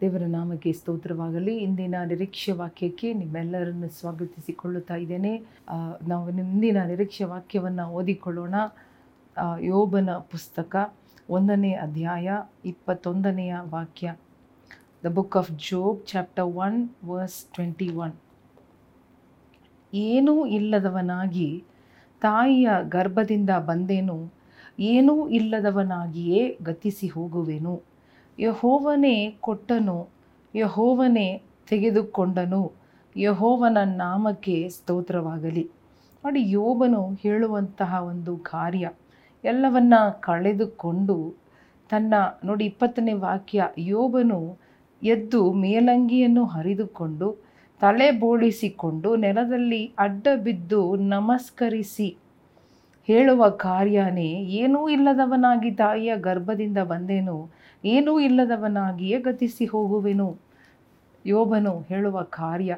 ದೇವರ ನಾಮಕ್ಕೆ ಸ್ತೋತ್ರವಾಗಲಿ. ಇಂದಿನ ನಿರೀಕ್ಷೆ ವಾಕ್ಯಕ್ಕೆ ನಿಮ್ಮೆಲ್ಲರನ್ನು ಸ್ವಾಗತಿಸಿಕೊಳ್ಳುತ್ತಾ ಇದ್ದೇನೆ. ನಾವು ಇಂದಿನ ನಿರೀಕ್ಷೆ ವಾಕ್ಯವನ್ನು ಓದಿಕೊಳ್ಳೋಣ. ಯೋಬನ ಪುಸ್ತಕ ಒಂದನೇ ಅಧ್ಯಾಯ ಇಪ್ಪತ್ತೊಂದನೆಯ ವಾಕ್ಯ. The book of Job chapter one verse twenty one ಏನೂ ಇಲ್ಲದವನಾಗಿ ತಾಯಿಯ ಗರ್ಭದಿಂದ ಬಂದೇನು. ಏನೂ ಇಲ್ಲದವನಾಗಿಯೇ ಗತಿಸಿ ಹೋಗುವೆನು. ಯಹೋವನೇ ಕೊಟ್ಟನು, ಯಹೋವನೇ ತೆಗೆದುಕೊಂಡನು, ಯಹೋವನ ನಾಮಕ್ಕೆ ಸ್ತೋತ್ರವಾಗಲಿ. ನೋಡಿ, ಯೋಬನು ಹೇಳುವಂತಹ ಒಂದು ಕಾರ್ಯ, ಎಲ್ಲವನ್ನ ಕಳೆದುಕೊಂಡು ತನ್ನ, ನೋಡಿ, ಇಪ್ಪತ್ತನೇ ವಾಕ್ಯ, ಯೋಬನು ಎದ್ದು ಮೇಲಂಗಿಯನ್ನು ಹರಿದುಕೊಂಡು ತಲೆ ಬೋಳಿಸಿಕೊಂಡು ನೆಲದಲ್ಲಿ ಅಡ್ಡ ಬಿದ್ದು ನಮಸ್ಕರಿಸಿ ಹೇಳುವ ಕಾರ್ಯನೇ, ಏನೂ ಇಲ್ಲದವನಾಗಿ ತಾಯಿಯ ಗರ್ಭದಿಂದ ಬಂದೇನು ಏನೂ ಇಲ್ಲದವನಾಗಿಯೇ ಗತಿಸಿ ಹೋಗುವೆನು. ಯೋಬನು ಹೇಳುವ ಕಾರ್ಯ.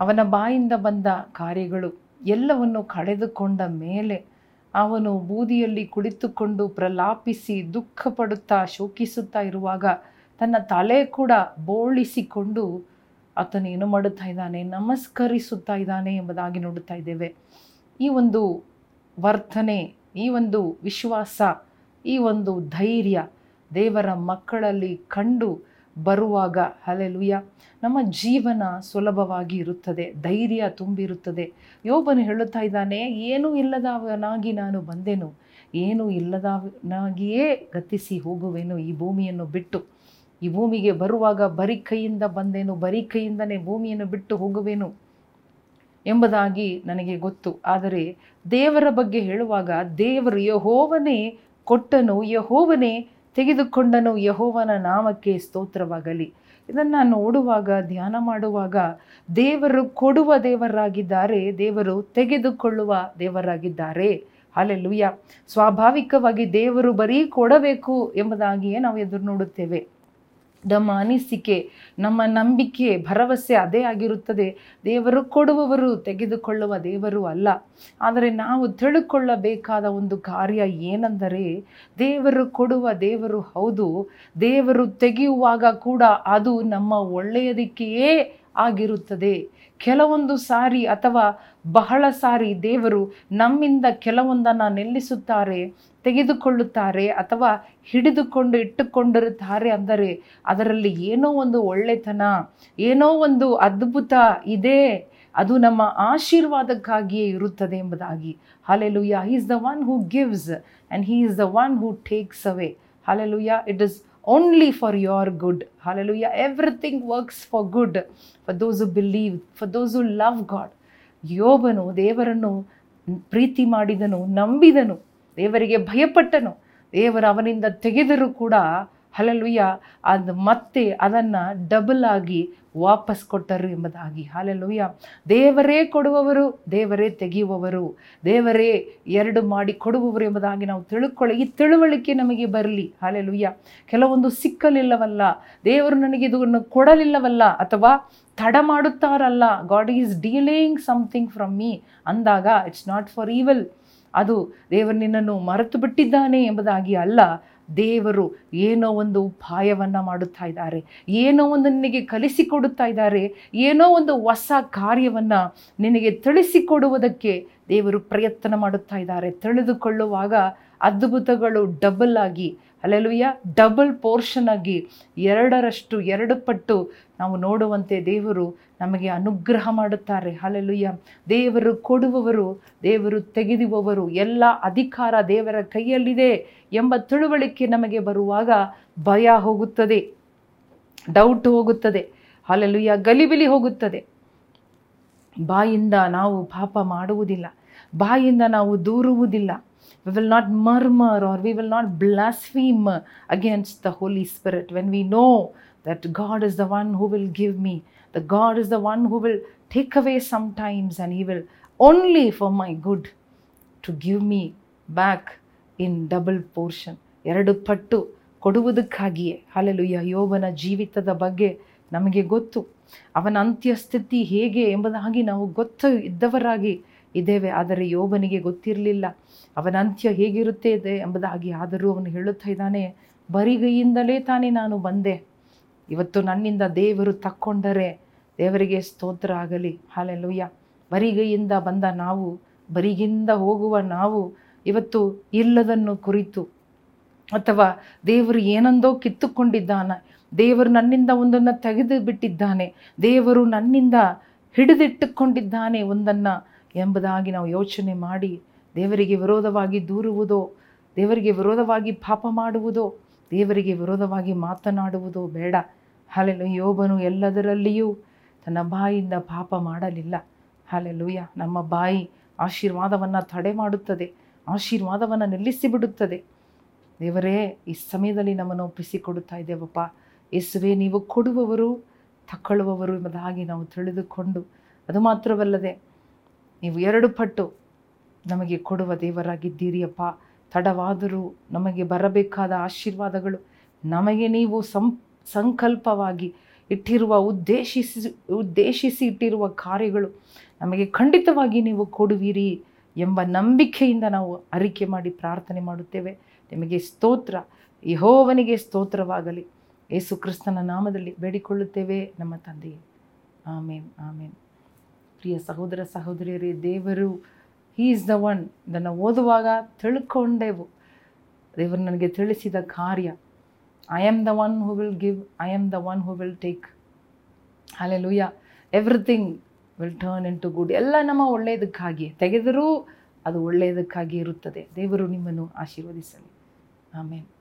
ಅವನ ಬಾಯಿಂದ ಬಂದ ಕಾರ್ಯಗಳು ಎಲ್ಲವನ್ನು ಕಳೆದುಕೊಂಡ ಮೇಲೆ ಅವನು ಬೂದಿಯಲ್ಲಿ ಕುಳಿತುಕೊಂಡು ಪ್ರಲಾಪಿಸಿ ದುಃಖ ಪಡುತ್ತಾ ಶೋಕಿಸುತ್ತಾ ಇರುವಾಗ ತನ್ನ ತಲೆ ಕೂಡ ಬೋಳಿಸಿಕೊಂಡು ಆತನು ಏನು ಮಾಡುತ್ತಾ ಇದ್ದಾನೆ? ನಮಸ್ಕರಿಸುತ್ತಾ ಇದ್ದಾನೆ ಎಂಬುದಾಗಿ ನೋಡುತ್ತಾ ಇದ್ದೇವೆ. ಈ ಒಂದು ವರ್ತನೆ, ಈ ಒಂದು ವಿಶ್ವಾಸ, ಈ ಒಂದು ಧೈರ್ಯ ದೇವರ ಮಕ್ಕಳಲ್ಲಿ ಕಂಡು ಬರುವಾಗ ಹಲೆಲುಯ್ಯ ನಮ್ಮ ಜೀವನ ಸುಲಭವಾಗಿ ಇರುತ್ತದೆ, ಧೈರ್ಯ ತುಂಬಿರುತ್ತದೆ. ಯೋಬನು ಹೇಳುತ್ತಾ ಇದ್ದಾನೆ, ಏನೂ ಇಲ್ಲದವನಾಗಿ ನಾನು ಬಂದೆನು, ಏನೂ ಇಲ್ಲದವನಾಗಿಯೇ ಗತಿಸಿ ಹೋಗುವೆನು, ಈ ಭೂಮಿಯನ್ನು ಬಿಟ್ಟು. ಈ ಭೂಮಿಗೆ ಬರುವಾಗ ಬರಿ ಕೈಯಿಂದ ಬಂದೇನು, ಬರಿ ಕೈಯಿಂದನೇ ಭೂಮಿಯನ್ನು ಬಿಟ್ಟು ಹೋಗುವೆನು ಎಂಬುದಾಗಿ ನನಗೆ ಗೊತ್ತು. ಆದರೆ ದೇವರ ಬಗ್ಗೆ ಹೇಳುವಾಗ ದೇವರು ಯಹೋವನೇ ಕೊಟ್ಟನು, ಯಹೋವನೇ ತೆಗೆದುಕೊಂಡನು ಯಹೋವನ ನಾಮಕ್ಕೆ ಸ್ತೋತ್ರವಾಗಲಿ. ಇದನ್ನು ನೋಡುವಾಗ, ಧ್ಯಾನ ಮಾಡುವಾಗ ದೇವರು ಕೊಡುವ ದೇವರಾಗಿದ್ದಾರೆ, ದೇವರು ತೆಗೆದುಕೊಳ್ಳುವ ದೇವರಾಗಿದ್ದಾರೆ. ಅಲ್ಲೆಲ್ಲುಯ್ಯ ಸ್ವಾಭಾವಿಕವಾಗಿ ದೇವರು ಬರೀ ಕೊಡಬೇಕು ಎಂಬುದಾಗಿಯೇ ನಾವು ಎದುರು ನೋಡುತ್ತೇವೆ. ನಮ್ಮ ಅನಿಸಿಕೆ, ನಮ್ಮ ನಂಬಿಕೆ, ಭರವಸೆ ಅದೇ ಆಗಿರುತ್ತದೆ. ದೇವರು ಕೊಡುವವರು ತೆಗೆದುಕೊಳ್ಳುವ ದೇವರು ಅಲ್ಲ. ಆದರೆ ನಾವು ತಿಳುಕೊಳ್ಳಬೇಕಾದ ಒಂದು ಕಾರ್ಯ ಏನೆಂದರೆ, ದೇವರು ಕೊಡುವ ದೇವರು ಹೌದು. ದೇವರು ತೆಗೆಯುವಾಗ ಕೂಡ ಅದು ನಮ್ಮ ಒಳ್ಳೆಯದಕ್ಕೆಯೇ ಆಗಿರುತ್ತದೆ. ಕೆಲವೊಂದು ಸಾರಿ ಅಥವಾ ಬಹಳ ಸಾರಿ ದೇವರು ನಮ್ಮಿಂದ ಕೆಲವೊಂದನ್ನು ನಿಲ್ಲಿಸುತ್ತಾರೆ. ತೆಗೆದುಕೊಳ್ಳುತ್ತಾರೆ ಅಥವಾ ಹಿಡಿದುಕೊಂಡು ಇಟ್ಟುಕೊಂಡಿರುತ್ತಾರೆ ಅಂದರೆ ಅದರಲ್ಲಿ ಏನೋ ಒಂದು ಒಳ್ಳೆತನ, ಏನೋ ಒಂದು ಅದ್ಭುತ ಇದೆ. ಅದು ನಮ್ಮ ಆಶೀರ್ವಾದಕ್ಕಾಗಿಯೇ ಇರುತ್ತದೆ ಎಂಬುದಾಗಿ. Hallelujah he is the one who gives and he is the one who takes away hallelujah it is only for your good hallelujah everything works for good for those who believe for those who love God ಯೋಬನು ದೇವರನ್ನು ಪ್ರೀತಿ ಮಾಡಿದನು, ನಂಬಿದನು. ದೇವರಿಗೆ ಭಯಪಟ್ಟನು. ದೇವರು ಅವನಿಂದ ತೆಗೆದರೂ ಕೂಡ hallelujah ಅದು ಮತ್ತೆ ಅದನ್ನು ಡಬಲ್ ಆಗಿ ವಾಪಸ್ ಕೊಟ್ಟರು ಎಂಬುದಾಗಿ. ಹಾಲೆಲುಯ್ಯ ದೇವರೇ ಕೊಡುವವರು, ದೇವರೇ ತೆಗೆಯುವವರು, ದೇವರೇ ಎರಡು ಮಾಡಿ ಕೊಡುವವರು ಎಂಬುದಾಗಿ ನಾವು ತಿಳ್ಕೊಳ್ಳಿ. ಈ ತಿಳುವಳಿಕೆ ನಮಗೆ ಬರಲಿ. ಹಾಲೆಲುಯ್ಯ ಕೆಲವೊಂದು ಸಿಕ್ಕಲಿಲ್ಲವಲ್ಲ, ದೇವರು ನನಗೆ ಇದನ್ನು ಕೊಡಲಿಲ್ಲವಲ್ಲ ಅಥವಾ ತಡ ಮಾಡುತ್ತಾರಲ್ಲ God is dealing something from me ಅಂದಾಗ ಇಟ್ಸ್ ನಾಟ್ ಫಾರ್ ಈವಲ್ ಅದು ದೇವರು ನಿನ್ನನ್ನು ಮರೆತು ಬಿಟ್ಟಿದ್ದಾನೆ ಎಂಬುದಾಗಿ ಅಲ್ಲ, ದೇವರು ಏನೋ ಒಂದು ಉಪಾಯವನ್ನು ಮಾಡುತ್ತಾ ಇದ್ದಾರೆ, ಏನೋ ಒಂದು ನಿನಗೆ ಕಲಿಸಿಕೊಡುತ್ತಾ ಇದ್ದಾರೆ, ಏನೋ ಒಂದು ಹೊಸ ಕಾರ್ಯವನ್ನು ನಿನಗೆ ತಿಳಿಸಿಕೊಡುವುದಕ್ಕೆ ದೇವರು ಪ್ರಯತ್ನ ಮಾಡುತ್ತಾ ಇದ್ದಾರೆ. ತಿಳಿದುಕೊಳ್ಳುವಾಗ ಅದ್ಭುತಗಳು ಡಬಲ್ ಆಗಿ ಅಲ್ಲೆಲುಯ್ಯ ಡಬಲ್ ಪೋರ್ಷನ್ ಆಗಿ ಎರಡರಷ್ಟು ಎರಡು ಪಟ್ಟು ನಾವು ನೋಡುವಂತೆ ದೇವರು ನಮಗೆ ಅನುಗ್ರಹ ಮಾಡುತ್ತಾರೆ. ಅಲ್ಲೆಲುಯ್ಯ ದೇವರು ಕೊಡುವವರು, ದೇವರು ತೆಗೆದುವವರು, ಎಲ್ಲ ಅಧಿಕಾರ ದೇವರ ಕೈಯಲ್ಲಿದೆ ಎಂಬ ತಿಳುವಳಿಕೆ ನಮಗೆ ಬರುವಾಗ ಭಯ ಹೋಗುತ್ತದೆ ಡೌಟ್ ಹೋಗುತ್ತದೆ ಅಲ್ಲೆಲುಯ್ಯ ಗಲಿಬಿಲಿ ಹೋಗುತ್ತದೆ. ಬಾಯಿಂದ ನಾವು ಪಾಪ ಮಾಡುವುದಿಲ್ಲ, ಬಾಯಿಂದ ನಾವು ದೂರುವುದಿಲ್ಲ. We will not murmur or we will not blaspheme against the Holy Spirit when we know that God is the one who will give me, the God is the one who will take away sometimes and He will only for my good to give me back in double portion. ಎರಡು ಪಟ್ಟು ಕೊಡುವುದಕ್ಕಾಗಿಯೇ hallelujah ಯೋಬನ ಜೀವಿತದ ಬಗ್ಗೆ ನಮಗೆ ಗೊತ್ತು ಅವನ ಅಂತ್ಯಸ್ಥಿತಿ ಹೇಗೆ ಎಂಬುದಾಗಿ ನಾವು ಗೊತ್ತು ಇದ್ದವರಾಗಿ ಇದ್ದೇವೆ, ಆದರೆ ಯೋಬನಿಗೆ ಗೊತ್ತಿರಲಿಲ್ಲ. ಅವನ ಅಂತ್ಯ ಹೇಗಿರುತ್ತೆ ಇದೆ ಎಂಬುದಾಗಿ ಆದರೂ ಅವನು ಹೇಳುತ್ತಾ ಇದ್ದಾನೆ, ಬರಿಗೈಯಿಂದಲೇ ತಾನೇ ನಾನು ಬಂದೆ. ಇವತ್ತು ನನ್ನಿಂದ ದೇವರು ತಕ್ಕೊಂಡರೆ ದೇವರಿಗೆ ಸ್ತೋತ್ರ ಆಗಲಿ. ಹಾಲೆಲ್ಲೋಯ್ಯ ಬರಿಗೈಯಿಂದ ಬಂದ ನಾವು, ಬರಿಗಿಂದ ಹೋಗುವ ನಾವು ಇವತ್ತು ಇಲ್ಲದನ್ನು ಕುರಿತು. ಅಥವಾ ದೇವರು ಏನೊಂದೋ ಕಿತ್ತುಕೊಂಡಿದ್ದಾನೆ. ದೇವರು ನನ್ನಿಂದ ಒಂದನ್ನು ತೆಗೆದು ಬಿಟ್ಟಿದ್ದಾನೆ ದೇವರು ನನ್ನಿಂದ ಹಿಡಿದಿಟ್ಟುಕೊಂಡಿದ್ದಾನೆ ಒಂದನ್ನು ಎಂಬುದಾಗಿ ನಾವು ಯೋಚನೆ ಮಾಡಿ ದೇವರಿಗೆ ವಿರೋಧವಾಗಿ ದೂರುವುದೋ, ದೇವರಿಗೆ ವಿರೋಧವಾಗಿ ಪಾಪ ಮಾಡುವುದೋ, ದೇವರಿಗೆ ವಿರೋಧವಾಗಿ ಮಾತನಾಡುವುದೋ ಬೇಡ. ಹಾಲೆಲು ಯೋಬನು ಎಲ್ಲದರಲ್ಲಿಯೂ ತನ್ನ ಬಾಯಿಂದ ಪಾಪ ಮಾಡಲಿಲ್ಲ. ಹಾಲೆಲುಯ್ಯ ನಮ್ಮ ಬಾಯಿ ಆಶೀರ್ವಾದವನ್ನು ತಡೆ ಮಾಡುತ್ತದೆ, ಆಶೀರ್ವಾದವನ್ನು ನಿಲ್ಲಿಸಿಬಿಡುತ್ತದೆ ದೇವರೇ, ಈ ಸಮಯದಲ್ಲಿ ನಮ್ಮನ್ನು ಒಪ್ಪಿಸಿಕೊಡುತ್ತಾ ಇದ್ದೇವಪ್ಪ. ಯೇಸುವೆ, ನೀವು ಕೊಡುವವರು ತಕ್ಕೊಳ್ಳುವವರು ಎಂಬುದಾಗಿ ನಾವು ತಿಳಿದುಕೊಂಡು, ಅದು ಮಾತ್ರವಲ್ಲದೆ ನೀವು ಎರಡು ಪಟ್ಟು ನಮಗೆ ಕೊಡುವ ದೇವರಾಗಿದ್ದೀರಿಯಪ್ಪ. ತಡವಾದರೂ ನಮಗೆ ಬರಬೇಕಾದ ಆಶೀರ್ವಾದಗಳು ನಮಗೆ ನೀವು ಸಂ, ಸಂಕಲ್ಪವಾಗಿ ಇಟ್ಟಿರುವ ಉದ್ದೇಶಿಸಿ ಉದ್ದೇಶಿಸಿ ಇಟ್ಟಿರುವ ಕಾರ್ಯಗಳು ನಮಗೆ ಖಂಡಿತವಾಗಿ ನೀವು ಕೊಡುವಿರಿ ಎಂಬ ನಂಬಿಕೆಯಿಂದ ನಾವು ಅರಿಕೆ ಮಾಡಿ ಪ್ರಾರ್ಥನೆ ಮಾಡುತ್ತೇವೆ. ನಿಮಗೆ ಸ್ತೋತ್ರ, ಯಹೋವನಿಗೆ ಸ್ತೋತ್ರವಾಗಲಿ. ಯೇಸು ಕ್ರಿಸ್ತನ ನಾಮದಲ್ಲಿ ಬೇಡಿಕೊಳ್ಳುತ್ತೇವೆ. ನಮ್ಮ ತಂದೆಯೇ. ಆಮೇನ್ ಆಮೇನ್. ಪ್ರಿಯ ಸಹೋದರ ಸಹೋದರಿಯರೇ, ದೇವರು ಹೀ ಈಸ್ ದ ಒನ್ ಇದನ್ನು ಓದುವಾಗ ತಿಳ್ಕೊಂಡೆವು. ದೇವರು ನನಗೆ ತಿಳಿಸಿದ ಕಾರ್ಯ I am the one who will give I am the one who will take alleluia everything will turn into good ಎಲ್ಲ ನಮ್ಮ ಒಳ್ಳೆಯದಕ್ಕಾಗಿ ತೆಗೆದರೂ ಅದು ಒಳ್ಳೆಯದಕ್ಕಾಗಿ ಇರುತ್ತದೆ. ದೇವರು ನಿಮ್ಮನ್ನು ಆಶೀರ್ವದಿಸಲಿ. ಆಮೇಲೆ